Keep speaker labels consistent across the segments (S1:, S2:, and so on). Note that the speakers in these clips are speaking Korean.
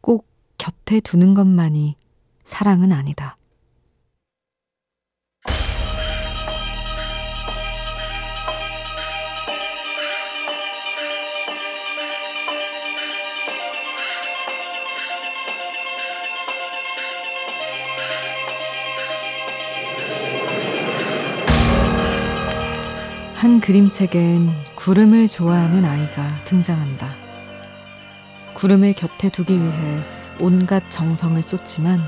S1: 꼭 곁에 두는 것만이 사랑은 아니다. 한 그림책엔 구름을 좋아하는 아이가 등장한다. 구름을 곁에 두기 위해 온갖 정성을 쏟지만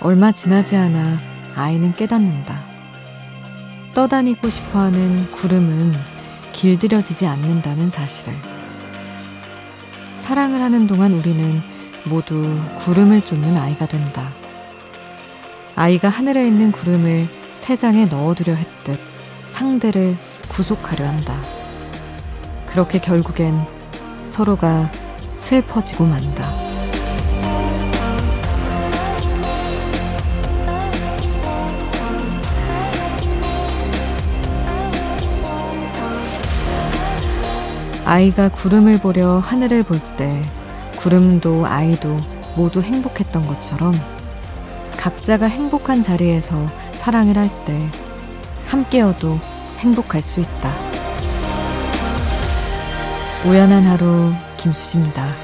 S1: 얼마 지나지 않아 아이는 깨닫는다. 떠다니고 싶어 하는 구름은 길들여지지 않는다는 사실을. 사랑을 하는 동안 우리는 모두 구름을 쫓는 아이가 된다. 아이가 하늘에 있는 구름을 새 장에 넣어두려 했듯 상대를 구속하려 한다. 그렇게 결국엔 서로가 슬퍼지고 만다. 아이가 구름을 보려 하늘을 볼 때 구름도 아이도 모두 행복했던 것처럼 각자가 행복한 자리에서 사랑을 할 때 함께여도 행복할 수 있다. 우연한 하루 김수지입니다.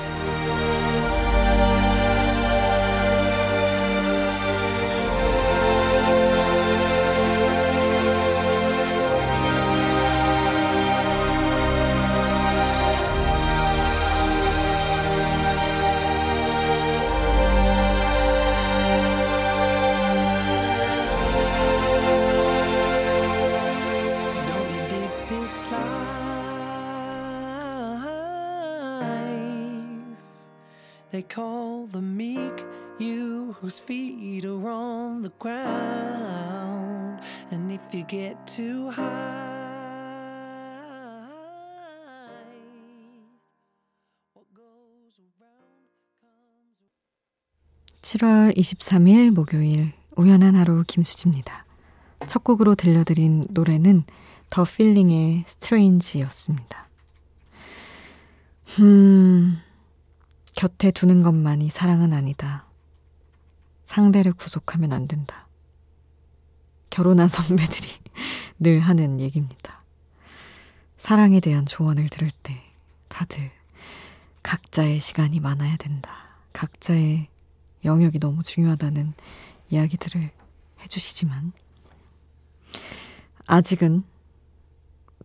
S1: 7월 23일 목요일 우연한 하루 김수지입니다. 첫 곡으로 들려드린 노래는 더 필링의 스트레인지였습니다. 음, 곁에 두는 것만이 사랑은 아니다. 상대를 구속하면 안 된다. 결혼한 선배들이 늘 하는 얘기입니다. 사랑에 대한 조언을 들을 때 다들 각자의 시간이 많아야 된다. 각자의 영역이 너무 중요하다는 이야기들을 해주시지만 아직은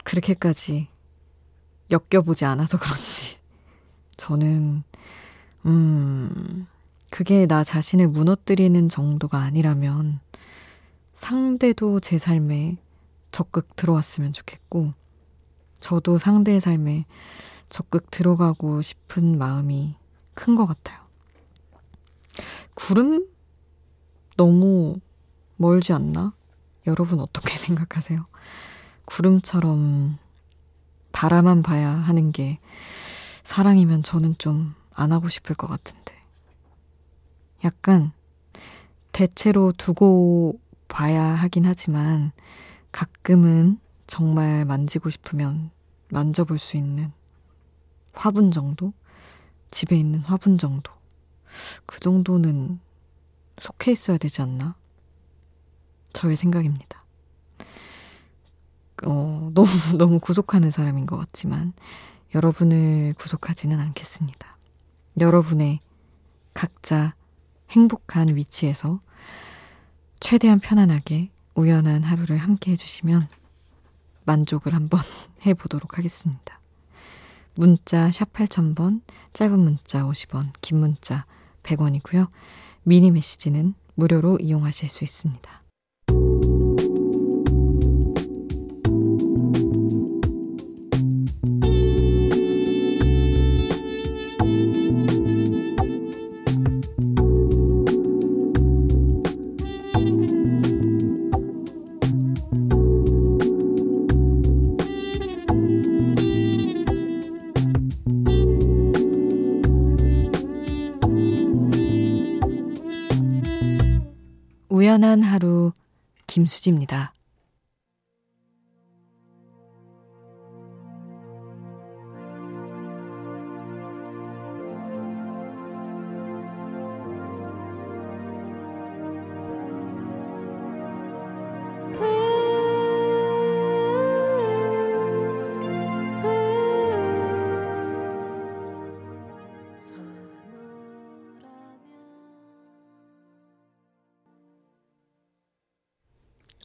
S1: 그렇게까지 엮여보지 않아서 그런지 저는 음 그게 나 자신을 무너뜨리는 정도가 아니라면 상대도 제 삶에 적극 들어왔으면 좋겠고, 저도 상대의 삶에 적극 들어가고 싶은 마음이 큰 것 같아요. 구름? 너무 멀지 않나? 여러분 어떻게 생각하세요? 구름처럼 바라만 봐야 하는 게 사랑이면 저는 좀 안 하고 싶을 것 같은데. 약간 대체로 두고 봐야 하긴 하지만 가끔은 정말 만지고 싶으면 만져볼 수 있는 화분 정도? 집에 있는 화분 정도. 그 정도는 속해 있어야 되지 않나? 저의 생각입니다. 어, 너무, 너무 구속하는 사람인 것 같지만 여러분을 구속하지는 않겠습니다. 여러분의 각자 행복한 위치에서 최대한 편안하게 우연한 하루를 함께 해주시면 만족을 한번 해보도록 하겠습니다. 문자 샵 8000번, 짧은 문자 50원, 긴 문자 100원이고요. 미니 메시지는 무료로 이용하실 수 있습니다. 우연한 하루 김수지입니다.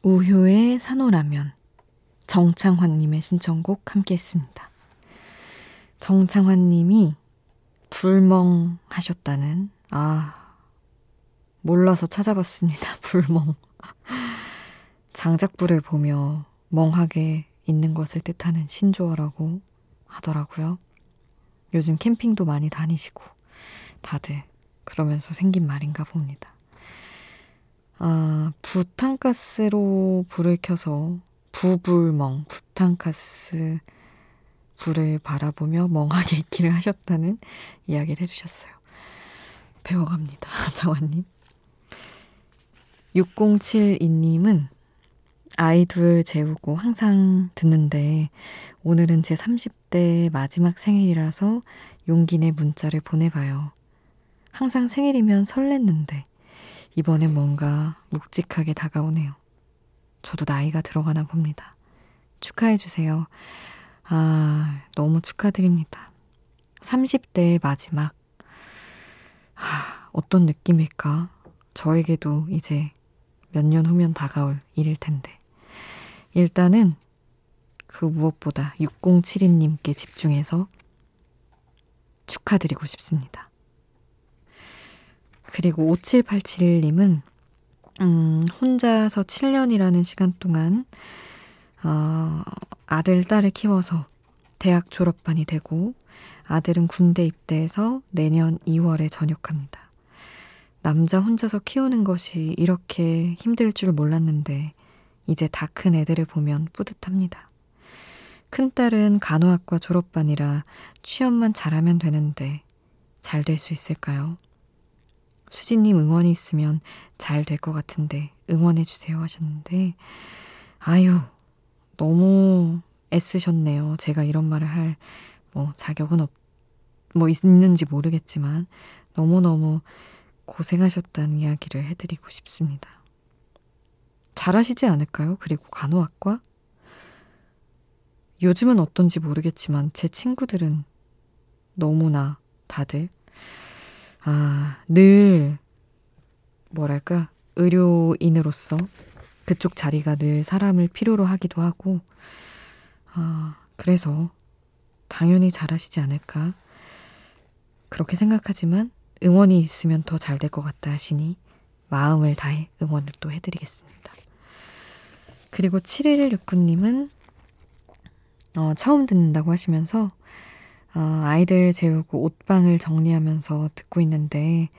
S1: 우효의 산호라면, 정창환님의 신청곡 함께 했습니다. 정창환님이 불멍 하셨다는, 아, 몰라서 찾아봤습니다. 불멍. 장작불을 보며 멍하게 있는 것을 뜻하는 신조어라고 하더라고요. 요즘 캠핑도 많이 다니시고 다들 그러면서 생긴 말인가 봅니다. 아, 부탄가스로 불을 켜서 부불멍, 부탄가스 불을 바라보며 멍하게 있기를 하셨다는 이야기를 해주셨어요. 배워갑니다. 장화님. 6072님은 아이 둘 재우고 항상 듣는데 오늘은 제 30대 마지막 생일이라서 용기 내 문자를 보내봐요. 항상 생일이면 설렜는데 이번엔 뭔가 묵직하게 다가오네요. 저도 나이가 들어가나 봅니다. 축하해주세요. 아, 너무 축하드립니다. 30대의 마지막. 아, 어떤 느낌일까? 저에게도 이제 몇 년 후면 다가올 일일 텐데. 일단은 그 무엇보다 6072님께 집중해서 축하드리고 싶습니다. 그리고 5787님은 음, 혼자서 7년이라는 시간 동안 어, 아들, 딸을 키워서 대학 졸업반이 되고 아들은 군대 입대해서 내년 2월에 전역합니다. 남자 혼자서 키우는 것이 이렇게 힘들 줄 몰랐는데 이제 다 큰 애들을 보면 뿌듯합니다. 큰딸은 간호학과 졸업반이라 취업만 잘하면 되는데 잘 될 수 있을까요? 수진님 응원이 있으면 잘 될 것 같은데 응원해주세요 하셨는데 아유 너무 애쓰셨네요. 제가 이런 말을 할 뭐 자격은 없, 뭐 있는지 모르겠지만 너무너무 고생하셨다는 이야기를 해드리고 싶습니다. 잘하시지 않을까요? 그리고 간호학과? 요즘은 어떤지 모르겠지만 제 친구들은 너무나 다들 아, 늘 뭐랄까 의료인으로서 그쪽 자리가 늘 사람을 필요로 하기도 하고 아, 그래서 당연히 잘하시지 않을까 그렇게 생각하지만 응원이 있으면 더 잘 될 것 같다 하시니 마음을 다해 응원을 또 해드리겠습니다. 그리고 7169님은 어, 처음 듣는다고 하시면서 어, 아이들 재우고 옷방을 정리하면서 듣고 있는데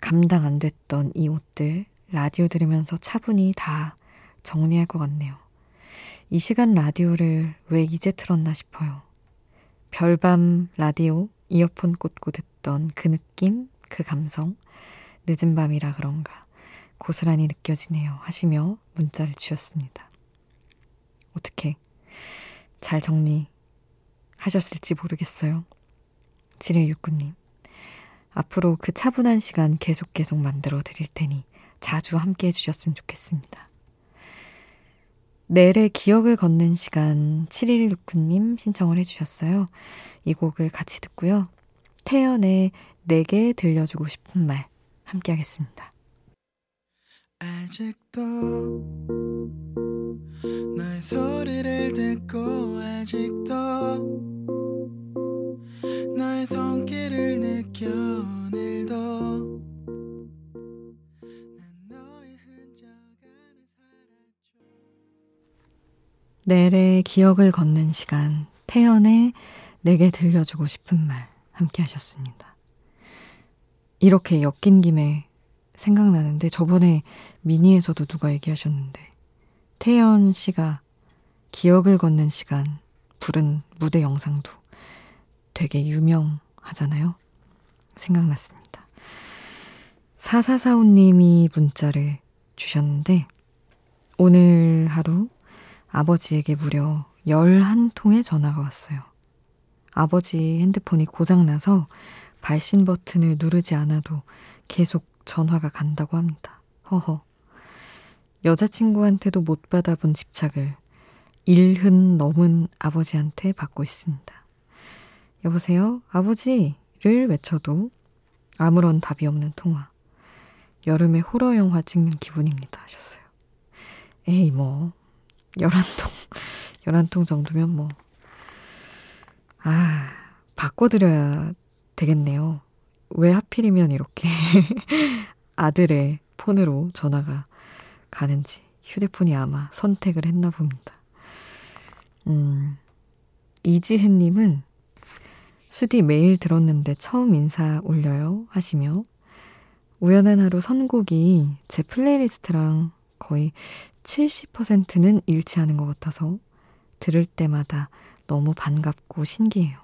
S1: 감당 안 됐던 이 옷들 라디오 들으면서 차분히 다 정리할 것 같네요. 이 시간 라디오를 왜 이제 틀었나 싶어요. 별밤 라디오 이어폰 꽂고 듣던 그 느낌, 그 감성, 늦은 밤이라 그런가 고스란히 느껴지네요 하시며 문자를 주셨습니다. 어떻게 잘 정리 하셨을지 모르겠어요. 7169님. 앞으로 그 차분한 시간 계속 계속 만들어 드릴 테니 자주 함께 해주셨으면 좋겠습니다. 내래 기억을 걷는 시간 7169님 신청을 해주셨어요. 이 곡을 같이 듣고요. 태연의 내게 들려주고 싶은 말 함께 하겠습니다. 아직도 너의 소리를 듣고 아직도 너의 손길을 느껴 오늘도 내래 기억을 걷는 시간 태연의 내게 들려주고 싶은 말 함께 하셨습니다. 이렇게 엮인 김에 생각나는데 저번에 미니에서도 누가 얘기하셨는데 태연 씨가 기억을 걷는 시간 부른 무대 영상도 되게 유명하잖아요. 생각났습니다. 4445님이 문자를 주셨는데 오늘 하루 아버지에게 무려 11통의 전화가 왔어요. 아버지 핸드폰이 고장나서 발신 버튼을 누르지 않아도 계속 전화가 간다고 합니다. 허허. 여자친구한테도 못 받아본 집착을 일흔 넘은 아버지한테 받고 있습니다. 여보세요? 아버지를 외쳐도 아무런 답이 없는 통화. 여름에 호러 영화 찍는 기분입니다. 하셨어요. 에이, 뭐, 열한 통, 열한 통 정도면 뭐, 아, 바꿔드려야 되겠네요. 왜 하필이면 이렇게 아들의 폰으로 전화가 가는지 휴대폰이 아마 선택을 했나 봅니다. 음, 이지혜님은 수디 매일 들었는데 처음 인사 올려요 하시며 우연한 하루 선곡이 제 playlist랑 거의 70%는 일치하는 것 같아서 들을 때마다 너무 반갑고 신기해요.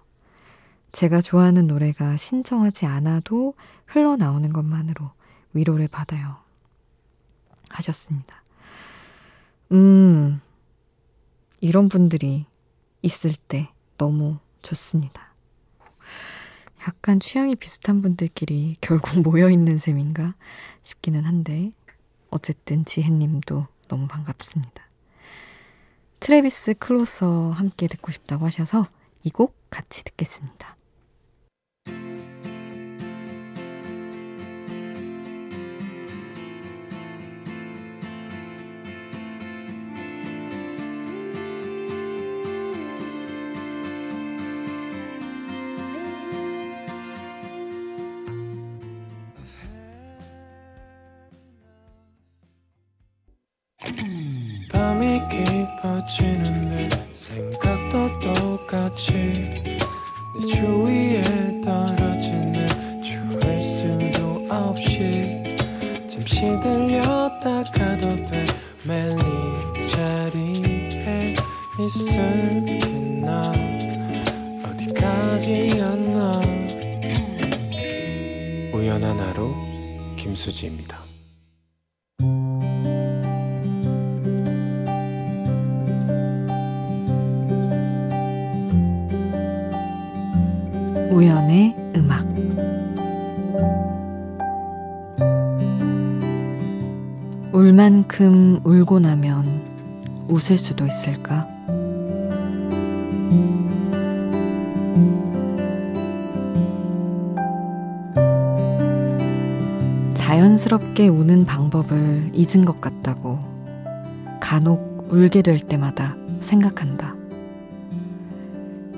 S1: 제가 좋아하는 노래가 신청하지 않아도 흘러나오는 것만으로 위로를 받아요. 하셨습니다. 음, 이런 분들이 있을 때 너무 좋습니다. 약간 취향이 비슷한 분들끼리 결국 모여있는 셈인가 싶기는 한데, 어쨌든 지혜님도 너무 반갑습니다. 트레비스 클로서 함께 듣고 싶다고 하셔서 이 곡 같이 듣겠습니다.
S2: 잠시 들렸다 가도 돼. 매일 이 자리에 있을게 나 어디까지였나. 우연한 하루 김수지입니다
S1: 웃을 수도 있을까? 자연스럽게 우는 방법을 잊은 것 같다고 간혹 울게 될 때마다 생각한다.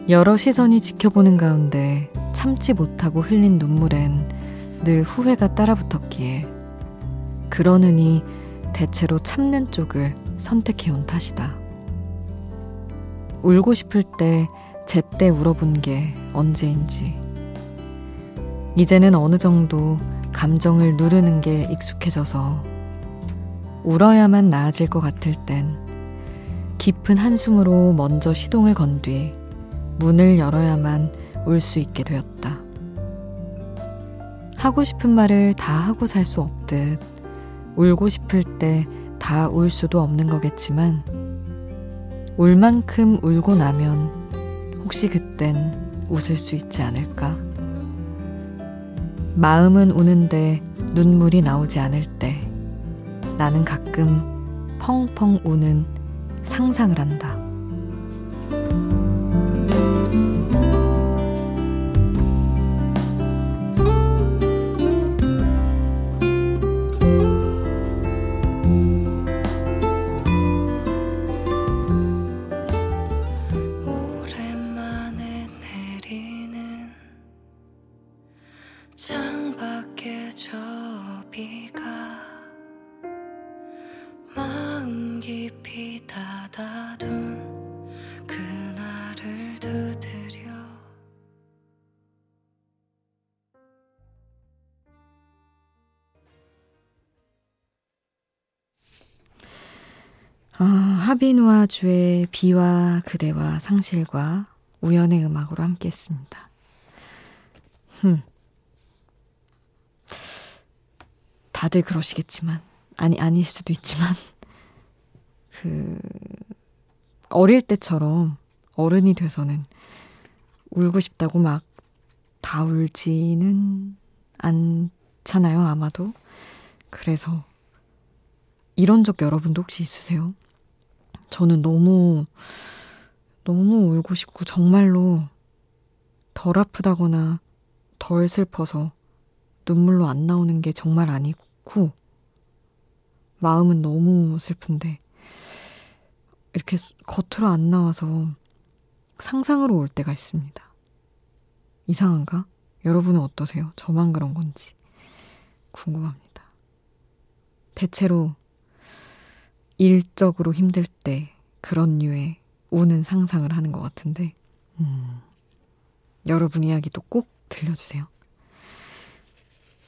S1: 여러 시선이 지켜보는 가운데 참지 못하고 흘린 눈물엔 늘 후회가 따라붙었기에 그러느니 대체로 참는 쪽을 선택해온 탓이다. 울고 싶을 때 제때 울어본 게 언제인지. 이제는 어느 정도 감정을 누르는 게 익숙해져서 울어야만 나아질 것 같을 땐 깊은 한숨으로 먼저 시동을 건 뒤 문을 열어야만 울 수 있게 되었다. 하고 싶은 말을 다 하고 살 수 없듯 울고 싶을 때 다 울 수도 없는 거겠지만 울 만큼 울고 나면 혹시 그땐 웃을 수 있지 않을까? 마음은 우는데 눈물이 나오지 않을 때 나는 가끔 펑펑 우는 상상을 한다.
S2: 깊이 닫아둔 그날을 두드려
S1: 아, 하비누아 주의 비와 그대와 상실과 우연의 음악으로 함께 했습니다. 흠. 다들 그러시겠지만, 아니, 아닐 수도 있지만, 그, 어릴 때처럼 어른이 돼서는 울고 싶다고 막 다 울지는 않잖아요, 아마도. 그래서 이런 적 여러분도 혹시 있으세요? 저는 너무, 너무 울고 싶고, 정말로 덜 아프다거나 덜 슬퍼서 눈물로 안 나오는 게 정말 아니고, 마음은 너무 슬픈데, 이렇게 겉으로 안 나와서 상상으로 올 때가 있습니다. 이상한가? 여러분은 어떠세요? 저만 그런 건지 궁금합니다. 대체로 일적으로 힘들 때 그런 류의 우는 상상을 하는 것 같은데, 음, 여러분 이야기도 꼭 들려주세요.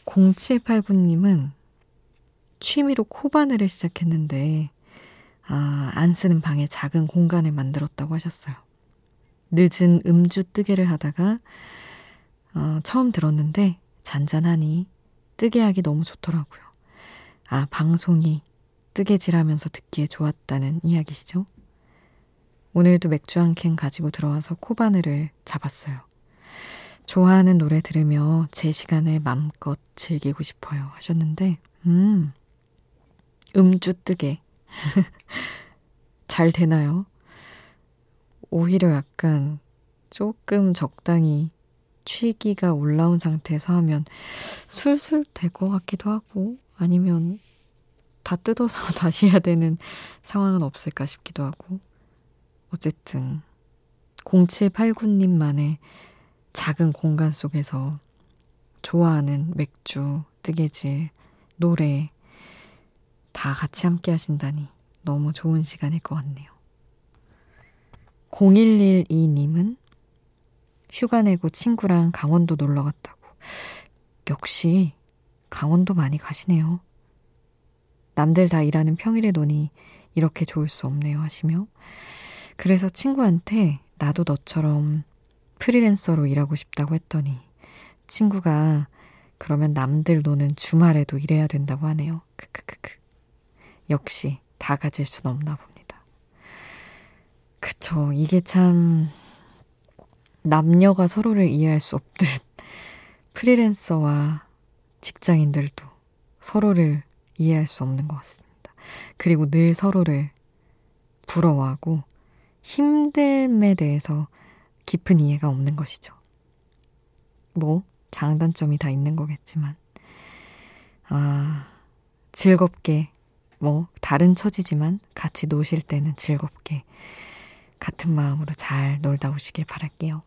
S1: 0789님은 취미로 코바늘을 시작했는데, 아, 안 쓰는 방에 작은 공간을 만들었다고 하셨어요. 늦은 음주 뜨개를 하다가, 어, 처음 들었는데, 잔잔하니 뜨개하기 너무 좋더라고요. 아, 방송이 뜨개질 하면서 듣기에 좋았다는 이야기시죠? 오늘도 맥주 한 캔 가지고 들어와서 코바늘을 잡았어요. 좋아하는 노래 들으며 제 시간을 맘껏 즐기고 싶어요 하셨는데, 음, 음주 뜨개. 잘 되나요? 오히려 약간 조금 적당히 취기가 올라온 상태에서 하면 술술 될 것 같기도 하고, 아니면 다 뜯어서 다시 해야 되는 상황은 없을까 싶기도 하고. 어쨌든 0789님만의 작은 공간 속에서 좋아하는 맥주, 뜨개질, 노래 다 같이 함께 하신다니 너무 좋은 시간일 것 같네요. 0112님은 휴가 내고 친구랑 강원도 놀러 갔다고. 역시 강원도 많이 가시네요. 남들 다 일하는 평일에 노니 이렇게 좋을 수 없네요 하시며 그래서 친구한테 나도 너처럼 프리랜서로 일하고 싶다고 했더니 친구가 그러면 남들 노는 주말에도 일해야 된다고 하네요. 크크크크. 역시 다 가질 순 없나 봅니다. 그쵸. 이게 참 남녀가 서로를 이해할 수 없듯 프리랜서와 직장인들도 서로를 이해할 수 없는 것 같습니다. 그리고 늘 서로를 부러워하고 힘듦에 대해서 깊은 이해가 없는 것이죠. 뭐, 장단점이 다 있는 거겠지만, 아, 즐겁게, 뭐, 다른 처지지만 같이 노실 때는 즐겁게, 같은 마음으로 잘 놀다 오시길 바랄게요.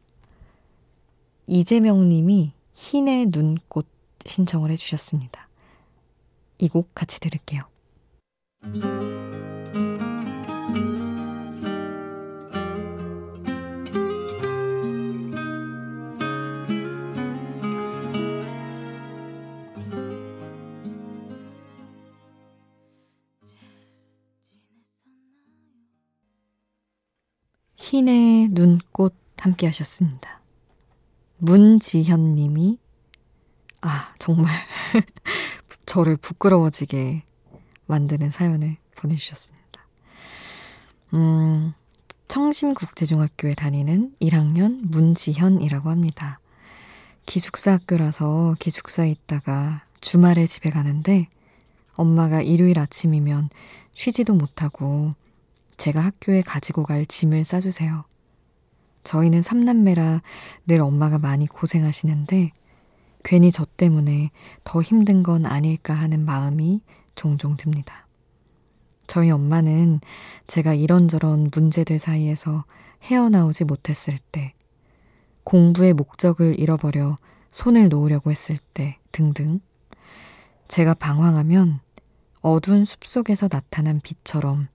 S1: 이재명 님이 흰의 눈꽃 신청을 해주셨습니다. 이 곡 같이 들을게요. 흰의 눈꽃 함께 하셨습니다. 문지현 님이, 아, 정말, 저를 부끄러워지게 만드는 사연을 보내주셨습니다. 음, 청심국제중학교에 다니는 1학년 문지현이라고 합니다. 기숙사 학교라서 기숙사에 있다가 주말에 집에 가는데 엄마가 일요일 아침이면 쉬지도 못하고 제가 학교에 가지고 갈 짐을 싸주세요. 저희는 삼남매라 늘 엄마가 많이 고생하시는데 괜히 저 때문에 더 힘든 건 아닐까 하는 마음이 종종 듭니다. 저희 엄마는 제가 이런저런 문제들 사이에서 헤어나오지 못했을 때, 공부의 목적을 잃어버려 손을 놓으려고 했을 때 등등, 제가 방황하면 어두운 숲속에서 나타난 빛처럼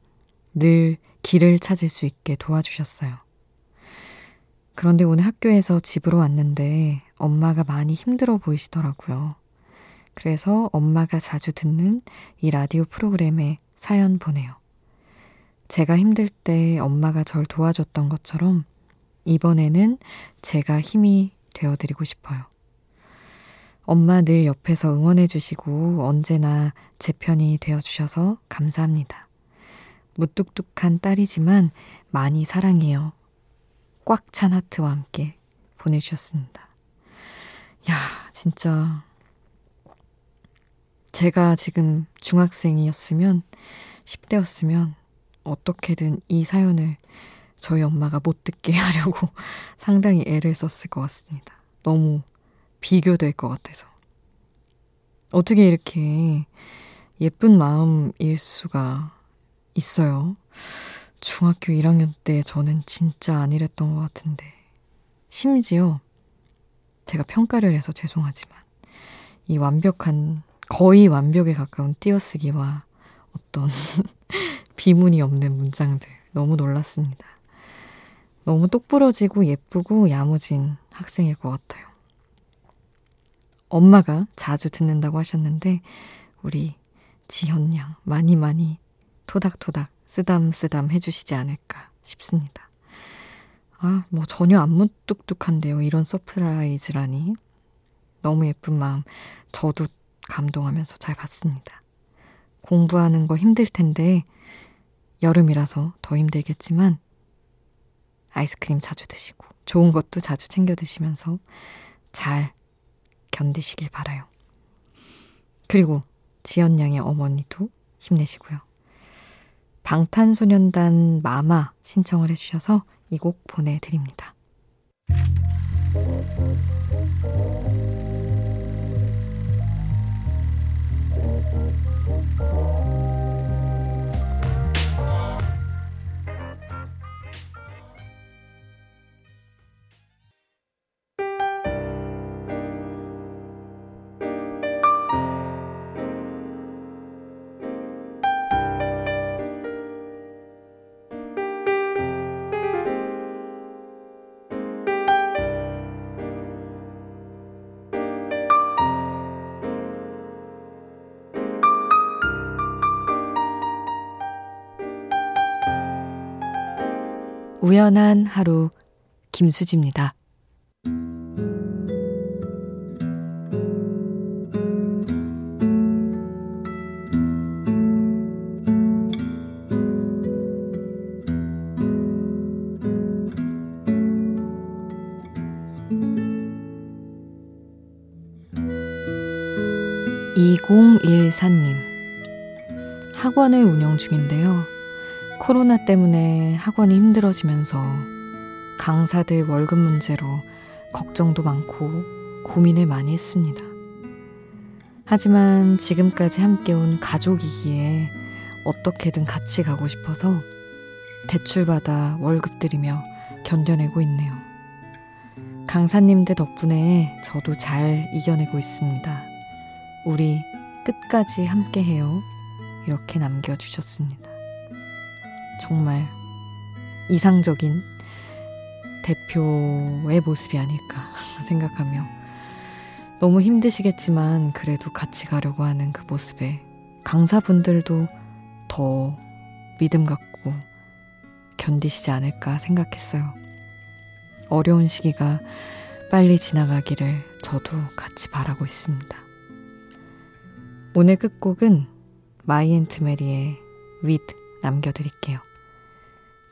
S1: 늘 길을 찾을 수 있게 도와주셨어요. 그런데 오늘 학교에서 집으로 왔는데 엄마가 많이 힘들어 보이시더라고요. 그래서 엄마가 자주 듣는 이 라디오 프로그램에 사연 보내요. 제가 힘들 때 엄마가 절 도와줬던 것처럼 이번에는 제가 힘이 되어드리고 싶어요. 엄마 늘 옆에서 응원해주시고 언제나 제 편이 되어주셔서 감사합니다. 무뚝뚝한 딸이지만 많이 사랑해요. 꽉 찬 하트와 함께 보내주셨습니다. 야, 진짜. 제가 지금 중학생이었으면, 10대였으면, 어떻게든 이 사연을 저희 엄마가 못 듣게 하려고 상당히 애를 썼을 것 같습니다. 너무 비교될 것 같아서. 어떻게 이렇게 예쁜 마음일 수가 있어요. 중학교 1학년 때 저는 진짜 안 이랬던 것 같은데. 심지어 제가 평가를 해서 죄송하지만 이 완벽한, 거의 완벽에 가까운 띄어쓰기와 어떤 비문이 없는 문장들 너무 놀랐습니다. 너무 똑부러지고 예쁘고 야무진 학생일 것 같아요. 엄마가 자주 듣는다고 하셨는데 우리 지현 양 많이 많이 토닥토닥 쓰담쓰담 해주시지 않을까 싶습니다. 아, 뭐 전혀 안 무뚝뚝한데요. 이런 surprise라니. 너무 예쁜 마음 저도 감동하면서 잘 봤습니다. 공부하는 거 힘들 텐데 여름이라서 더 힘들겠지만 아이스크림 자주 드시고 좋은 것도 자주 챙겨 드시면서 잘 견디시길 바라요. 그리고 지연 양의 어머니도 힘내시고요. 방탄소년단 마마 신청을 해주셔서 이 곡 보내드립니다. 우연한 하루 김수지입니다. 2014님. 학원을 운영 중인데요. 코로나 때문에 학원이 힘들어지면서 강사들 월급 문제로 걱정도 많고 고민을 많이 했습니다. 하지만 지금까지 함께 온 가족이기에 어떻게든 같이 가고 싶어서 대출받아 월급 들이며 견뎌내고 있네요. 강사님들 덕분에 저도 잘 이겨내고 있습니다. 우리 끝까지 함께 해요. 이렇게 남겨주셨습니다. 정말 이상적인 대표의 모습이 아닐까 생각하며 너무 힘드시겠지만 그래도 같이 가려고 하는 그 모습에 강사분들도 더 믿음 갖고 견디시지 않을까 생각했어요. 어려운 시기가 빨리 지나가기를 저도 같이 바라고 있습니다. 오늘 끝곡은 마이앤트 메리의 With 남겨드릴게요.